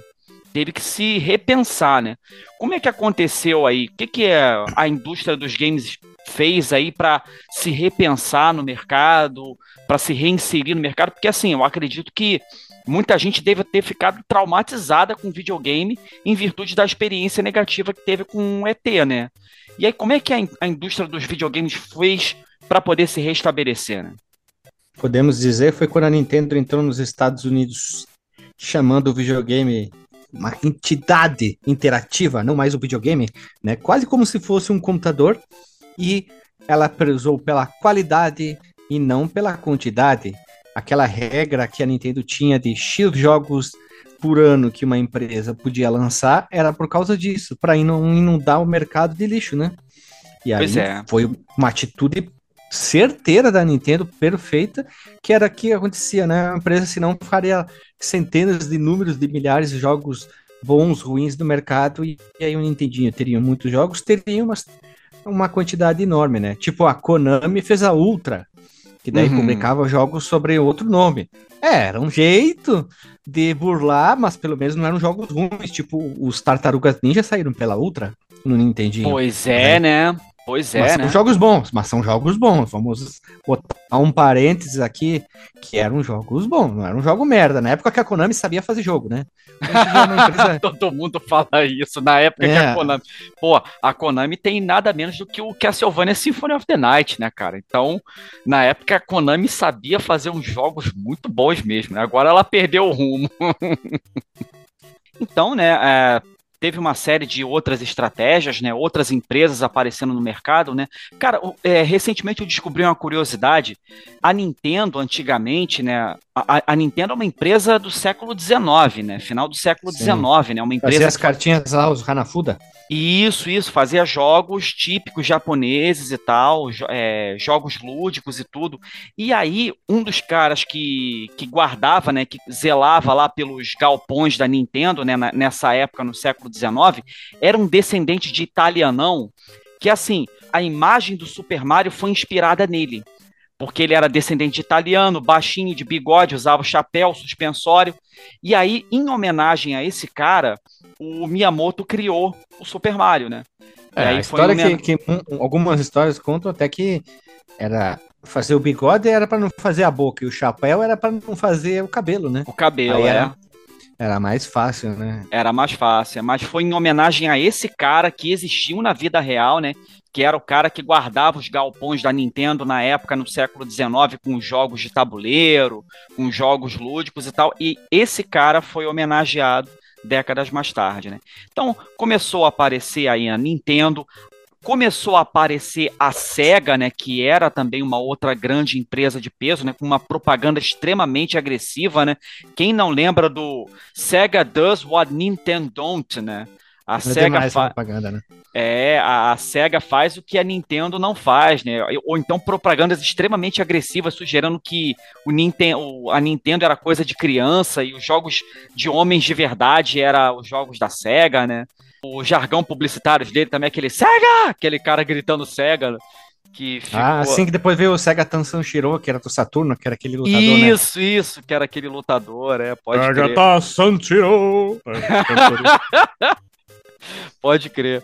Teve que se repensar, né? Como é que aconteceu aí? O que, que a indústria dos games fez aí para se repensar no mercado, para se reinserir no mercado? Porque assim, eu acredito que muita gente deve ter ficado traumatizada com videogame em virtude da experiência negativa que teve com o ET, né? E aí, como é que a, a indústria dos videogames fez para poder se restabelecer? Né? Podemos dizer foi quando a Nintendo entrou nos Estados Unidos chamando o videogame uma entidade interativa, não mais o videogame, né? Quase como se fosse um computador e ela prezou pela qualidade e não pela quantidade. Aquela regra que a Nintendo tinha de X jogos por ano que uma empresa podia lançar era por causa disso, para não inundar o mercado de lixo, né? E aí é. foi uma atitude certeira da Nintendo, perfeita, que era que acontecia, né? A empresa senão faria centenas de números de milhares de jogos bons, ruins do mercado, e, e aí o Nintendinho teria muitos jogos, teria uma, uma quantidade enorme, né? Tipo, a Konami fez a Ultra, que daí uhum. publicava jogos sobre outro nome. É, era um jeito de burlar, mas pelo menos não eram jogos ruins, tipo os Tartarugas Ninja saíram pela Ultra no Nintendinho. Pois é, né? né? Pois é, mas né? São jogos bons, mas são jogos bons. Vamos botar um parênteses aqui, que eram jogos bons, não era um jogo merda. Na época que a Konami sabia fazer jogo, né? [LAUGHS] empresa... Todo mundo fala isso, na época é. que a Konami... Pô, a Konami tem nada menos do que o Castlevania Symphony of the Night, né, cara? Então, na época a Konami sabia fazer uns jogos muito bons mesmo, né? Agora ela perdeu o rumo. [LAUGHS] então, né, é teve uma série de outras estratégias, né? Outras empresas aparecendo no mercado, né? Cara, é, recentemente eu descobri uma curiosidade. A Nintendo, antigamente, né? A, a, Nintendo é uma empresa do século XIX, né? Final do século XIX, né? Uma empresa. Fazia as cartinhas lá, os Hanafuda. Isso, isso, fazia jogos típicos japoneses e tal, é, jogos lúdicos e tudo. E aí, um dos caras que, que guardava, né, que zelava lá pelos galpões da Nintendo, né, nessa época, no século XIX, era um descendente de italianão, que assim, a imagem do Super Mario foi inspirada nele. Porque ele era descendente de italiano, baixinho, de bigode, usava chapéu, suspensório. E aí, em homenagem a esse cara, o Miyamoto criou o Super Mario, né? É, a história que, que algumas histórias contam até que era fazer o bigode era para não fazer a boca e o chapéu era para não fazer o cabelo, né? O cabelo, Aí era, é. Era mais fácil, né? Era mais fácil, mas foi em homenagem a esse cara que existiu na vida real, né? Que era o cara que guardava os galpões da Nintendo na época, no século XIX, com jogos de tabuleiro, com jogos lúdicos e tal. E esse cara foi homenageado décadas mais tarde, né? Então começou a aparecer aí a Nintendo, começou a aparecer a Sega, né, que era também uma outra grande empresa de peso, né, com uma propaganda extremamente agressiva, né? Quem não lembra do Sega does what Nintendo don't, né? A Sega faz propaganda, né? É, a, a, Sega faz o que a Nintendo não faz, né? Ou então propagandas extremamente agressivas, sugerindo que o Nintendo, a Nintendo era coisa de criança e os jogos de homens de verdade eram os jogos da Sega, né? O jargão publicitário dele também é aquele Sega! Aquele cara gritando Sega. Que ficou... Ah, assim que depois veio o Sega Tansan Shiro, que era do Saturno, que era aquele lutador, né? Isso, né? isso, que era aquele lutador, é, pode Sega Tansan Shiro! [LAUGHS] [LAUGHS] Pode crer.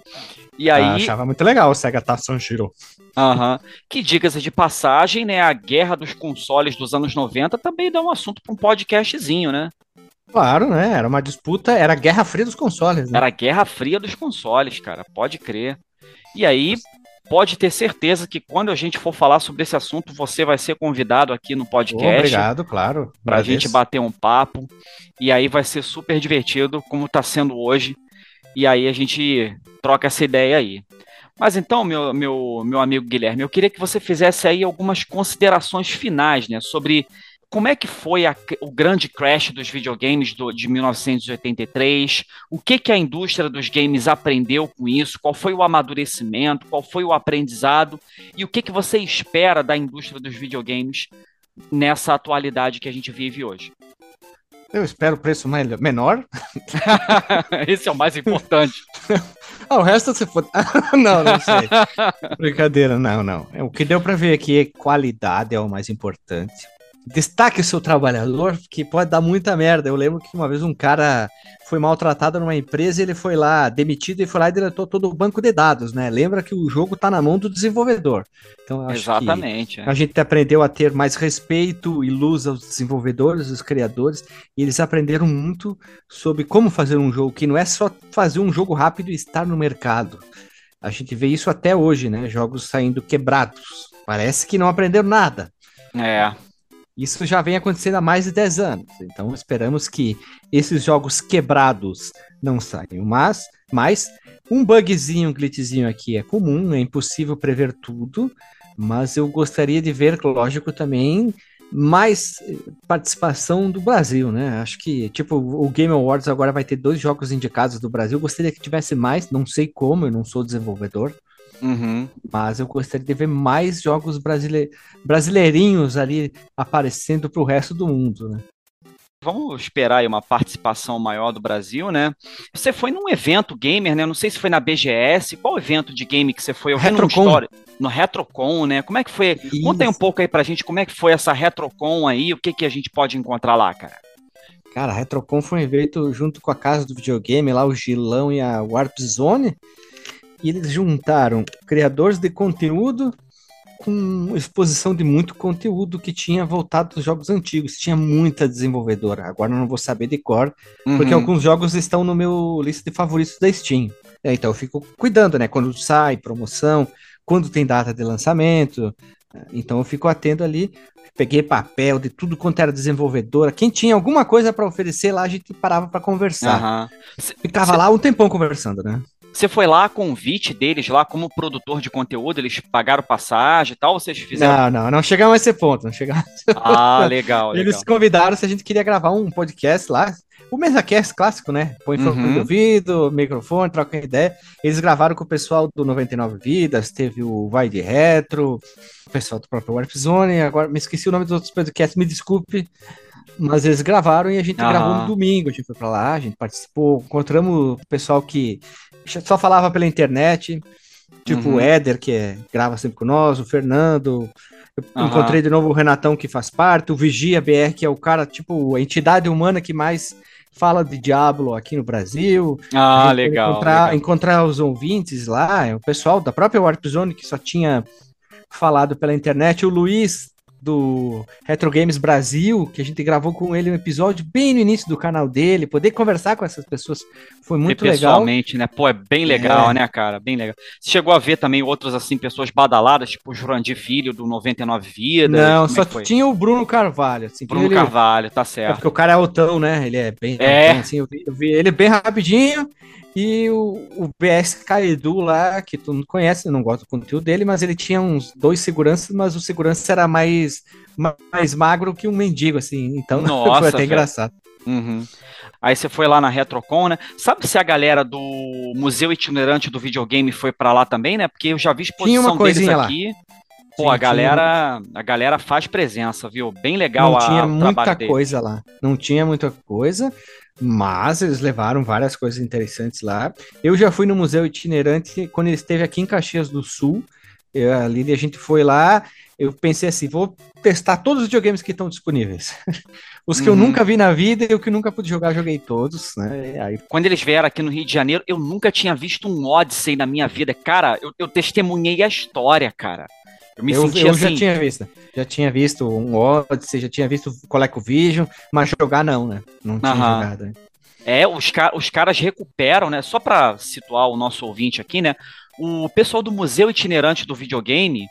E aí. Ah, achava muito legal o Sega Tação Shiro. Aham. Que diga-se de passagem, né? A guerra dos consoles dos anos 90 também dá um assunto para um podcastzinho, né? Claro, né? Era uma disputa, era a Guerra Fria dos consoles. Né? Era a Guerra Fria dos consoles, cara. Pode crer. E aí, pode ter certeza que quando a gente for falar sobre esse assunto, você vai ser convidado aqui no podcast. Obrigado, claro. Pra a gente bater um papo. E aí vai ser super divertido, como tá sendo hoje e aí a gente troca essa ideia aí. Mas então, meu, meu, meu amigo Guilherme, eu queria que você fizesse aí algumas considerações finais, né, sobre como é que foi a, o grande crash dos videogames do, de 1983, o que, que a indústria dos games aprendeu com isso, qual foi o amadurecimento, qual foi o aprendizado e o que, que você espera da indústria dos videogames nessa atualidade que a gente vive hoje. Eu espero preço menor. [LAUGHS] Esse é o mais importante. ah, o resto você for. [LAUGHS] não, não sei. [LAUGHS] Brincadeira, não, não. O que deu para ver aqui é qualidade é o mais importante destaque o seu trabalhador, que pode dar muita merda. Eu lembro que uma vez um cara foi maltratado numa empresa e ele foi lá demitido e foi lá e deletou todo o banco de dados, né? Lembra que o jogo tá na mão do desenvolvedor. Então acho Exatamente, que é. a gente aprendeu a ter mais respeito e luz aos desenvolvedores, aos criadores, e eles aprenderam muito sobre como fazer um jogo que não é só fazer um jogo rápido e estar no mercado. A gente vê isso até hoje, né? Jogos saindo quebrados. Parece que não aprenderam nada. É. Isso já vem acontecendo há mais de 10 anos. Então esperamos que esses jogos quebrados não saiam. Mas, mas um bugzinho, um glitchzinho aqui é comum, é impossível prever tudo. Mas eu gostaria de ver, lógico, também mais participação do Brasil, né? Acho que, tipo, o Game Awards agora vai ter dois jogos indicados do Brasil. Gostaria que tivesse mais, não sei como, eu não sou desenvolvedor. Uhum. Mas eu gostaria de ver mais jogos brasile... brasileirinhos ali aparecendo para o resto do mundo, né? Vamos esperar aí uma participação maior do Brasil, né? Você foi num evento gamer, né? Não sei se foi na BGS. Qual evento de game que você foi? Eu Retrocon. No Retrocon, né? Como é que foi? Isso. Conta aí um pouco aí pra gente como é que foi essa Retrocon aí, o que, que a gente pode encontrar lá, cara. Cara, a Retrocon foi um evento junto com a Casa do Videogame, lá o Gilão e a Warp Zone e eles juntaram criadores de conteúdo com exposição de muito conteúdo que tinha voltado dos jogos antigos. Tinha muita desenvolvedora. Agora eu não vou saber de cor, uhum. porque alguns jogos estão no meu lista de favoritos da Steam. É, então eu fico cuidando, né? Quando sai promoção, quando tem data de lançamento. Então eu fico atento ali, peguei papel de tudo quanto era desenvolvedora. Quem tinha alguma coisa para oferecer lá, a gente parava para conversar. Uhum. Ficava Cê... lá um tempão conversando, né? Você foi lá a convite deles lá como produtor de conteúdo, eles pagaram passagem e tal, ou vocês fizeram? Não, não, não chegamos a esse ponto, não chegamos. Ah, [LAUGHS] legal, Eles legal. convidaram se a gente queria gravar um podcast lá, o MesaCast clássico, né? Põe uhum. ouvido, microfone, troca ideia. Eles gravaram com o pessoal do 99 Vidas, teve o Vai de Retro, o pessoal do próprio Warp Zone, agora me esqueci o nome dos outros podcasts, me desculpe. Mas eles gravaram e a gente gravou no domingo. A gente foi pra lá, a gente participou, encontramos o pessoal que só falava pela internet, tipo uhum. o Éder, que é, grava sempre com nós, o Fernando. Eu uhum. encontrei de novo o Renatão, que faz parte, o Vigia BR, que é o cara, tipo, a entidade humana que mais fala de Diablo aqui no Brasil. Ah, legal encontrar, legal. encontrar os ouvintes lá, o pessoal da própria Warp Zone que só tinha falado pela internet. O Luiz do Retro Games Brasil, que a gente gravou com ele um episódio bem no início do canal dele, poder conversar com essas pessoas foi muito legal. Pessoalmente, né? Pô, é bem legal, é. né, cara? Bem legal. Você chegou a ver também outros, assim, pessoas badaladas, tipo o Jurandir Filho, do 99 Vidas? Não, é só tinha o Bruno Carvalho. Assim, Bruno ele... Carvalho, tá certo. É porque o cara é altão, né? Ele é bem... É. Assim, eu vi, eu vi ele bem rapidinho, e o, o BS Kaidu lá, que tu não conhece, não gosta do conteúdo dele, mas ele tinha uns dois seguranças, mas o segurança era mais, mais magro que um mendigo, assim. Então [LAUGHS] Nossa, foi até velho. engraçado. Uhum. Aí você foi lá na Retrocon, né? Sabe se a galera do Museu Itinerante do Videogame foi para lá também, né? Porque eu já vi exposição deles aqui. Lá. Pô, Sim, a galera, tinha... a galera faz presença, viu? Bem legal Não a, tinha muita coisa lá. Não tinha muita coisa, mas eles levaram várias coisas interessantes lá. Eu já fui no museu itinerante quando ele esteve aqui em Caxias do Sul. Eu, a Lili, a gente foi lá. Eu pensei assim: vou testar todos os videogames que estão disponíveis. [LAUGHS] Os que uhum. eu nunca vi na vida e o que eu nunca pude jogar, joguei todos, né? Aí... Quando eles vieram aqui no Rio de Janeiro, eu nunca tinha visto um Odyssey na minha vida. Cara, eu, eu testemunhei a história, cara. Eu me eu, senti eu assim. já tinha visto. Já tinha visto um Odyssey, já tinha visto ColecoVision, mas jogar não, né? Não tinha Aham. jogado. Né? É, os, car os caras recuperam, né? Só para situar o nosso ouvinte aqui, né? O pessoal do Museu Itinerante do Videogame,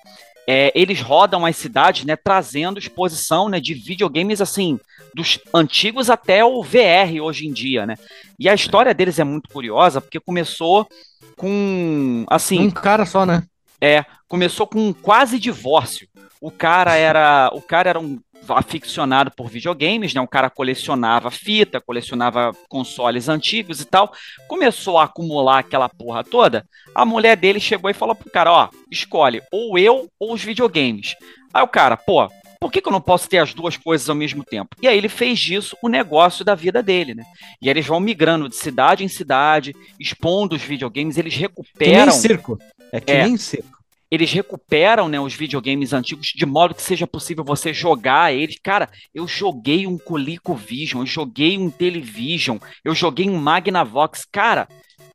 é, eles rodam as cidades, né? Trazendo exposição né, de videogames, assim, dos antigos até o VR hoje em dia, né? E a história deles é muito curiosa, porque começou com, assim... Um cara só, né? É, começou com um quase divórcio. O cara era, o cara era um aficionado por videogames, né? Um cara colecionava fita, colecionava consoles antigos e tal. Começou a acumular aquela porra toda. A mulher dele chegou e falou pro cara, ó, escolhe ou eu ou os videogames. Aí o cara, pô, por que, que, eu não posso ter as duas coisas ao mesmo tempo? E aí ele fez disso o negócio da vida dele, né? E eles vão migrando de cidade em cidade, expondo os videogames, eles recuperam. Que nem circo. É que é, nem circo. Eles recuperam né, os videogames antigos de modo que seja possível você jogar eles. Cara, eu joguei um ColecoVision, eu joguei um Television, eu joguei um Magnavox. Cara,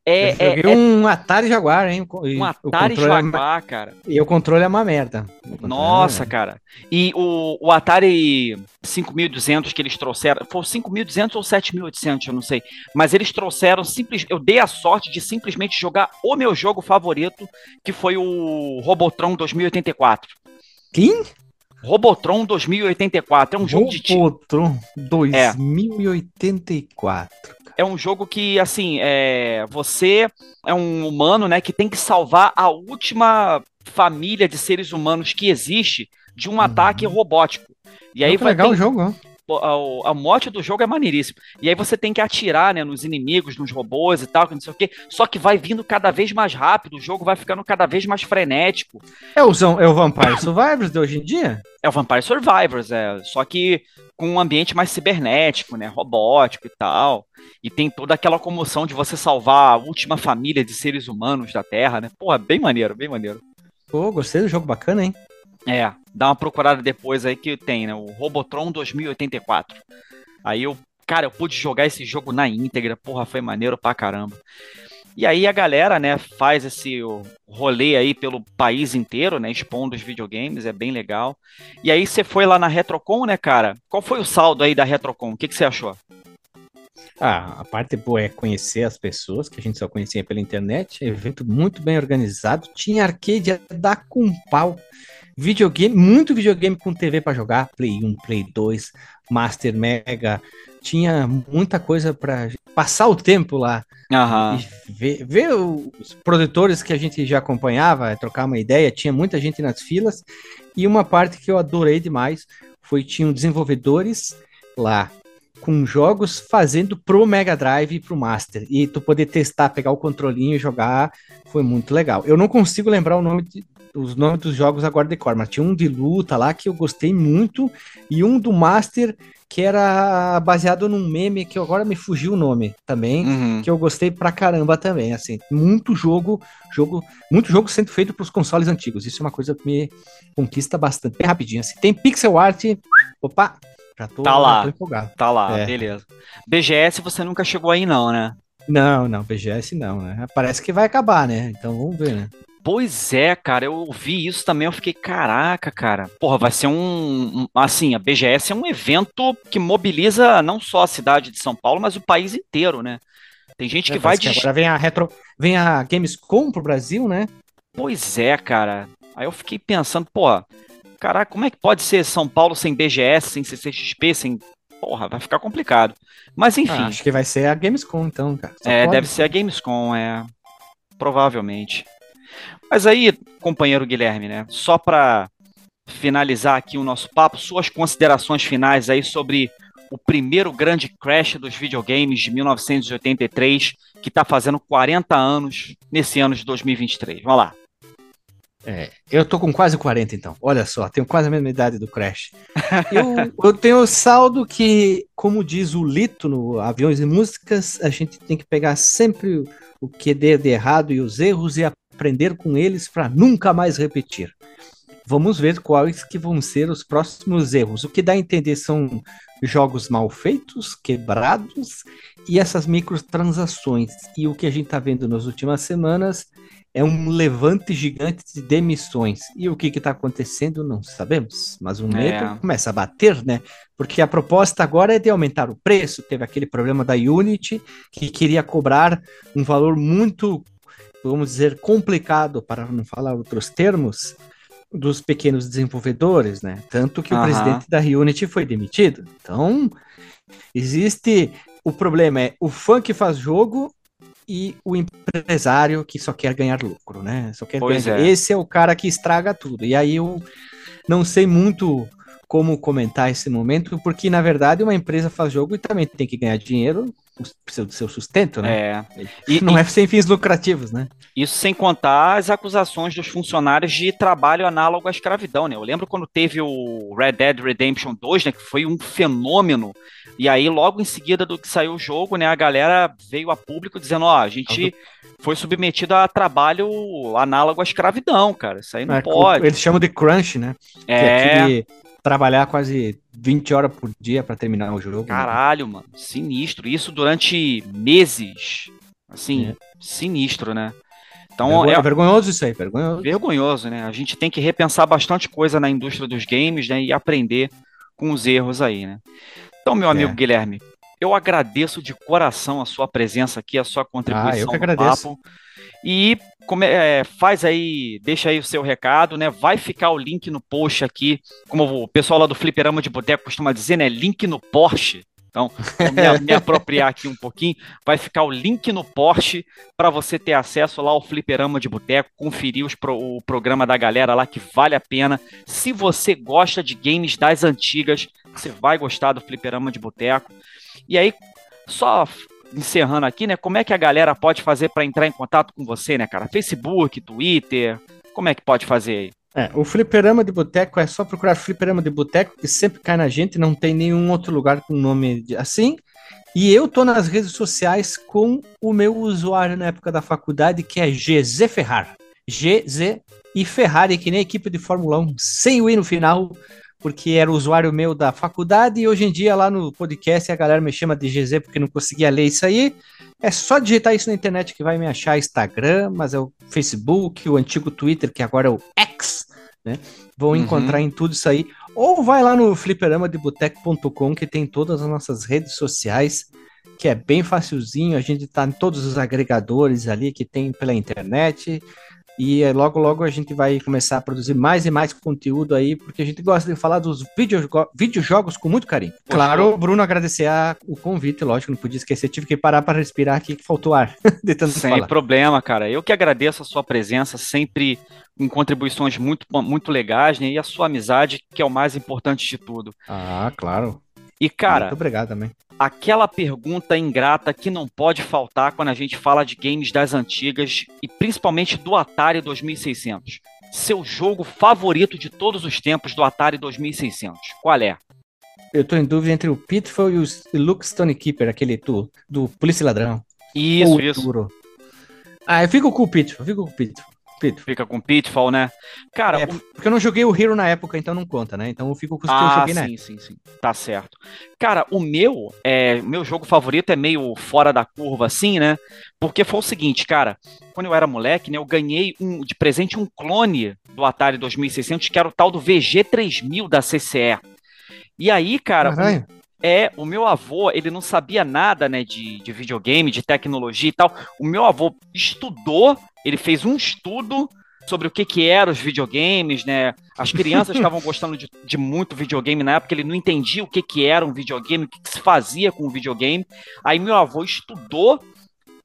é, eu é, é, um Atari Jaguar, hein? Um Atari é Jaguar, é, cara. E o controle é uma merda. Nossa, cara. E o, o Atari 5200 que eles trouxeram, foi 5200 ou 7800, eu não sei. Mas eles trouxeram simples, eu dei a sorte de simplesmente jogar o meu jogo favorito, que foi o Robotron 2084. Quem? Robotron 2084. É um Robotron jogo de. Robotron 2084 é um jogo que, assim, é, você é um humano, né, que tem que salvar a última família de seres humanos que existe de um uhum. ataque robótico. E aí vai legal ter... o jogo, a, a morte do jogo é maneiríssimo. E aí você tem que atirar, né, nos inimigos, nos robôs e tal, não sei o quê. Só que vai vindo cada vez mais rápido, o jogo vai ficando cada vez mais frenético. É o, é o Vampire [COUGHS] Survivors de hoje em dia? É o Vampire Survivors, é. Só que com um ambiente mais cibernético, né, robótico e tal. E tem toda aquela comoção de você salvar a última família de seres humanos da Terra, né? Porra, bem maneiro, bem maneiro. Pô, gostei do jogo bacana, hein? É, dá uma procurada depois aí que tem, né? O Robotron 2084. Aí eu, cara, eu pude jogar esse jogo na íntegra, porra, foi maneiro pra caramba. E aí a galera, né, faz esse rolê aí pelo país inteiro, né, expondo os videogames, é bem legal. E aí você foi lá na Retrocon, né, cara? Qual foi o saldo aí da Retrocon? O que, você achou? Ah, a parte boa é conhecer as pessoas, que a gente só conhecia pela internet. Evento muito bem organizado. Tinha arcade a dar com pau. Videogame, muito videogame com TV para jogar, Play 1, Play 2, Master Mega, tinha muita coisa para passar o tempo lá. Uhum. Ver, ver, os produtores que a gente já acompanhava, trocar uma ideia, tinha muita gente nas filas. E uma parte que eu adorei demais foi tinham desenvolvedores lá com jogos fazendo pro Mega Drive e pro Master. E tu poder testar, pegar o controlinho e jogar, foi muito legal. Eu não consigo lembrar o nome de, os nomes dos jogos agora de cor, mas tinha um de luta lá que eu gostei muito e um do Master que era baseado num meme que agora me fugiu o nome também, uhum. que eu gostei pra caramba também, assim, muito jogo, jogo, muito jogo sendo feito pros consoles antigos. Isso é uma coisa que me conquista bastante. Bem rapidinho, assim. Tem pixel art, opa, já tô, tá lá, empolgado. Tá lá, é. beleza. BGS você nunca chegou aí não, né? Não, não, BGS não, né? Parece que vai acabar, né? Então vamos ver, né? Pois é, cara, eu ouvi isso também, eu fiquei, caraca, cara. Porra, vai ser um, um, Assim, a BGS é um evento que mobiliza não só a cidade de São Paulo, mas o país inteiro, né? Tem gente que é, vai de. agora vem a retro. Vem a Gamescom pro Brasil, né? Pois é, cara. Aí eu fiquei pensando, pô, caraca, como é que pode ser São Paulo sem BGS, sem CCXP, sem. Porra, vai ficar complicado. Mas enfim. Ah, acho que vai ser a Gamescom, então, cara. Só é, pode. deve ser a Gamescom, é. Provavelmente. Mas aí, companheiro Guilherme, né? Só para finalizar aqui o nosso papo, suas considerações finais aí sobre o primeiro grande crash dos videogames de 1983, que está fazendo 40 anos nesse ano de 2023. Vamos lá. É, eu tô com quase 40 então. Olha só, tenho quase a mesma idade do Crash. Eu, [LAUGHS] eu tenho o saldo que, como diz o Lito no Aviões e Músicas, a gente tem que pegar sempre o que deu de errado e os erros e aprender com eles para nunca mais repetir. Vamos ver quais que vão ser os próximos erros. O que dá a entender são jogos mal feitos, quebrados e essas microtransações. E o que a gente está vendo nas últimas semanas é um levante gigante de demissões. E o que está acontecendo, não sabemos. Mas o medo é. começa a bater, né? Porque a proposta agora é de aumentar o preço. Teve aquele problema da Unity, que queria cobrar um valor muito, vamos dizer, complicado, para não falar outros termos, dos pequenos desenvolvedores, né? Tanto que o presidente da Unity foi demitido. Então, existe. O problema é o fã que faz jogo e o empresário que só quer ganhar lucro, né? Só quer pois ganhar. É. Esse é o cara que estraga tudo. E aí eu não sei muito como comentar esse momento, porque na verdade uma empresa faz jogo e também tem que ganhar dinheiro do seu sustento, né? É. E, [LAUGHS] não e, é sem fins lucrativos, né? Isso sem contar as acusações dos funcionários de trabalho análogo à escravidão, né? Eu lembro quando teve o Red Dead Redemption 2, né? Que foi um fenômeno e aí, logo em seguida do que saiu o jogo, né, a galera veio a público dizendo, ó, a gente foi submetido a trabalho análogo à escravidão, cara. Isso aí não é, pode. Eles chamam de crunch, né? É. é trabalhar quase 20 horas por dia para terminar o jogo. Né? Caralho, né? mano. Sinistro. Isso durante meses. Assim, é. sinistro, né? Então, é, é vergonhoso isso aí, vergonhoso. Vergonhoso, né? A gente tem que repensar bastante coisa na indústria dos games, né? E aprender com os erros aí, né? Então, meu amigo é. Guilherme, eu agradeço de coração a sua presença aqui, a sua contribuição ah, eu que agradeço. papo. E come, é, faz aí, deixa aí o seu recado, né? Vai ficar o link no post aqui, como o pessoal lá do Fliperama de Boteco costuma dizer, né? Link no Porsche. Então, vou me, me, apropriar aqui um pouquinho. Vai ficar o link no Porsche para você ter acesso lá ao Fliperama de Boteco, conferir os pro, o programa da galera lá que vale a pena. Se você gosta de games das antigas, você vai gostar do Fliperama de Boteco. E aí, só encerrando aqui, né? Como é que a galera pode fazer para entrar em contato com você, né, cara? Facebook, Twitter, como é que pode fazer aí? É, o Fliperama de Boteco é só procurar Fliperama de Boteco, que sempre cai na gente, não tem nenhum outro lugar com nome assim. E eu tô nas redes sociais com o meu usuário na época da faculdade, que é GZ Ferrar. GZ e Ferrari, que nem equipe de Fórmula 1, sem o i no final, porque era usuário meu da faculdade e hoje em dia lá no podcast a galera me chama de GZ porque não conseguia ler isso aí. É só digitar isso na internet que vai me achar Instagram, mas é o Facebook, o antigo Twitter, que agora é o X, né? Vão uhum. encontrar em tudo isso aí. Ou vai lá no fliperamadeboteco.com que tem todas as nossas redes sociais, que é bem facilzinho. A gente tá em todos os agregadores ali que tem pela internet. E é, logo, logo a gente vai começar a produzir mais e mais conteúdo aí, porque a gente gosta de falar dos videojogos com muito carinho. Claro, Bruno, agradecer a, o convite, lógico, não podia esquecer, tive que parar para respirar aqui, que faltou ar. [LAUGHS] de tanto Sem falar. problema, cara. Eu que agradeço a sua presença, sempre em contribuições muito, muito legais, né? E a sua amizade, que é o mais importante de tudo. Ah, claro. E, cara. Muito obrigado também. Aquela pergunta ingrata que não pode faltar quando a gente fala de games das antigas e principalmente do Atari 2600. Seu jogo favorito de todos os tempos do Atari 2600. Qual é? Eu tô em dúvida entre o Pitfall e o Luke Stone Keeper, aquele do, do Polícia Ladrão. Isso, isso. Duro. Ah, eu fico com o Pitfall, fico com o Pitfall. Pitfall. Fica com Pitfall, né? Cara, é, o... porque eu não joguei o Hero na época, então não conta, né? Então eu fico com os ah, que eu joguei, né? Sim, sim, sim. Tá certo. Cara, o meu, é, meu jogo favorito é meio fora da curva, assim, né? Porque foi o seguinte, cara, quando eu era moleque, né, eu ganhei um, de presente um clone do Atari 2600, que era o tal do VG3000 da CCE. E aí, cara, é, o meu avô, ele não sabia nada, né, de, de videogame, de tecnologia e tal. O meu avô estudou, ele fez um estudo sobre o que que eram os videogames, né? As crianças [LAUGHS] estavam gostando de, de, muito videogame na época, ele não entendia o que que era um videogame, o que, que se fazia com o videogame. Aí meu avô estudou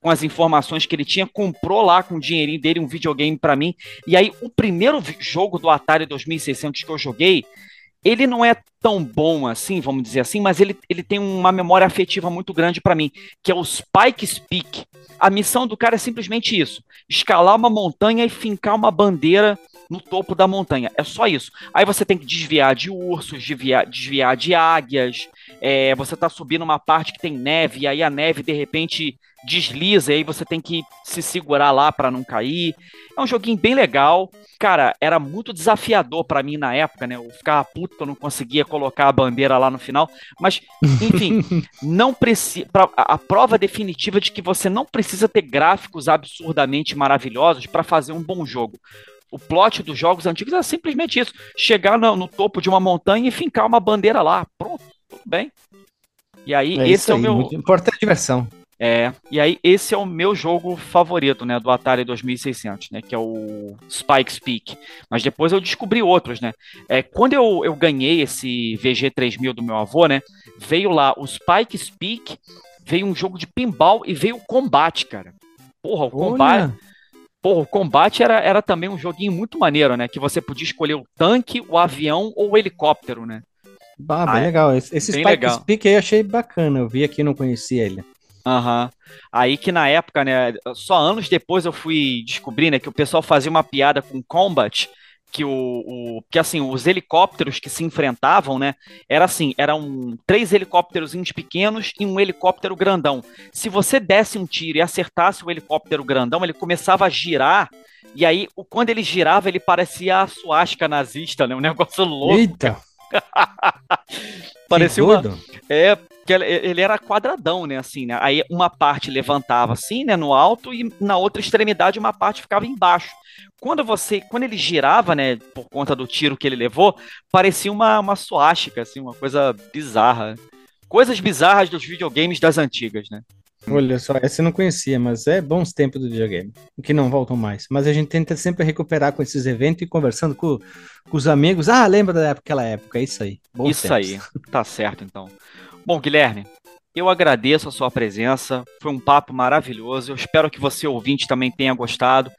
com as informações que ele tinha, comprou lá com o dinheirinho dele um videogame para mim. E aí o primeiro jogo do Atari 2600 que eu joguei ele não é tão bom assim, vamos dizer assim, mas ele, ele tem uma memória afetiva muito grande para mim, que é o Spike Peak. A missão do cara é simplesmente isso: escalar uma montanha e fincar uma bandeira no topo da montanha. É só isso. Aí você tem que desviar de ursos, desviar, desviar de águias. É, você tá subindo uma parte que tem neve, e aí a neve de repente desliza, e aí você tem que se segurar lá para não cair. É um joguinho bem legal. Cara, era muito desafiador para mim na época, né? Eu ficava puto que eu não conseguia colocar a bandeira lá no final. Mas, enfim, [LAUGHS] não precisa. A prova definitiva de que você não precisa ter gráficos absurdamente maravilhosos para fazer um bom jogo. O plot dos jogos antigos é simplesmente isso: chegar no, no topo de uma montanha e fincar uma bandeira lá. Pronto, tudo bem. E aí, é esse é o meu. Importante a diversão. É, e aí esse é o meu jogo favorito, né, do Atari 2600, né, que é o Spike's Peak. Mas depois eu descobri outros, né. É, quando eu, eu ganhei esse VG3000 do meu avô, né, veio lá o Spike's Peak, veio um jogo de pinball e veio o combate, cara. Porra, o combate... Porra, o combate era, era também um joguinho muito maneiro, né, que você podia escolher o tanque, o avião ou o helicóptero, né. Bah, bem ah, legal. Esse, esse Spike's legal. Peak aí eu achei bacana, eu vi aqui não conhecia ele. Aham. Uhum. Aí que na época, né, só anos depois eu fui descobrir, né, que o pessoal fazia uma piada com combat, que o, o que assim, os helicópteros que se enfrentavam, né, era assim, eram três helicópteros pequenos e um helicóptero grandão. Se você desse um tiro e acertasse o helicóptero grandão, ele começava a girar e aí, quando ele girava, ele parecia a suástica nazista, né? Um [LAUGHS] negócio louco. Eita! [LAUGHS] parecia uma. É, que ele era quadradão, né, assim, né? Aí uma parte levantava assim, né, no alto e na outra extremidade uma parte ficava embaixo. Quando você, quando ele girava, né, por conta do tiro que ele levou, parecia uma uma suástica, assim, uma coisa bizarra. Coisas bizarras dos videogames das antigas, né? Olha só, essa eu não conhecia, mas é bons tempos do videogame, que não voltam mais. Mas a gente tenta sempre recuperar com esses eventos e conversando com, com os amigos. Ah, lembra daquela época, é isso aí. Bons isso tempos. aí, [LAUGHS] tá certo então. Bom, Guilherme, eu agradeço a sua presença, foi um papo maravilhoso. Eu espero que você, ouvinte, também tenha gostado.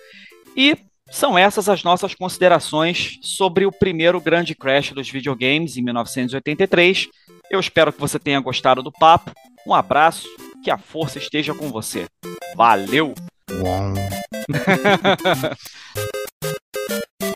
E são essas as nossas considerações sobre o primeiro grande crash dos videogames em 1983. Eu espero que você tenha gostado do papo. Um abraço, que a força esteja com você. Valeu! [LAUGHS]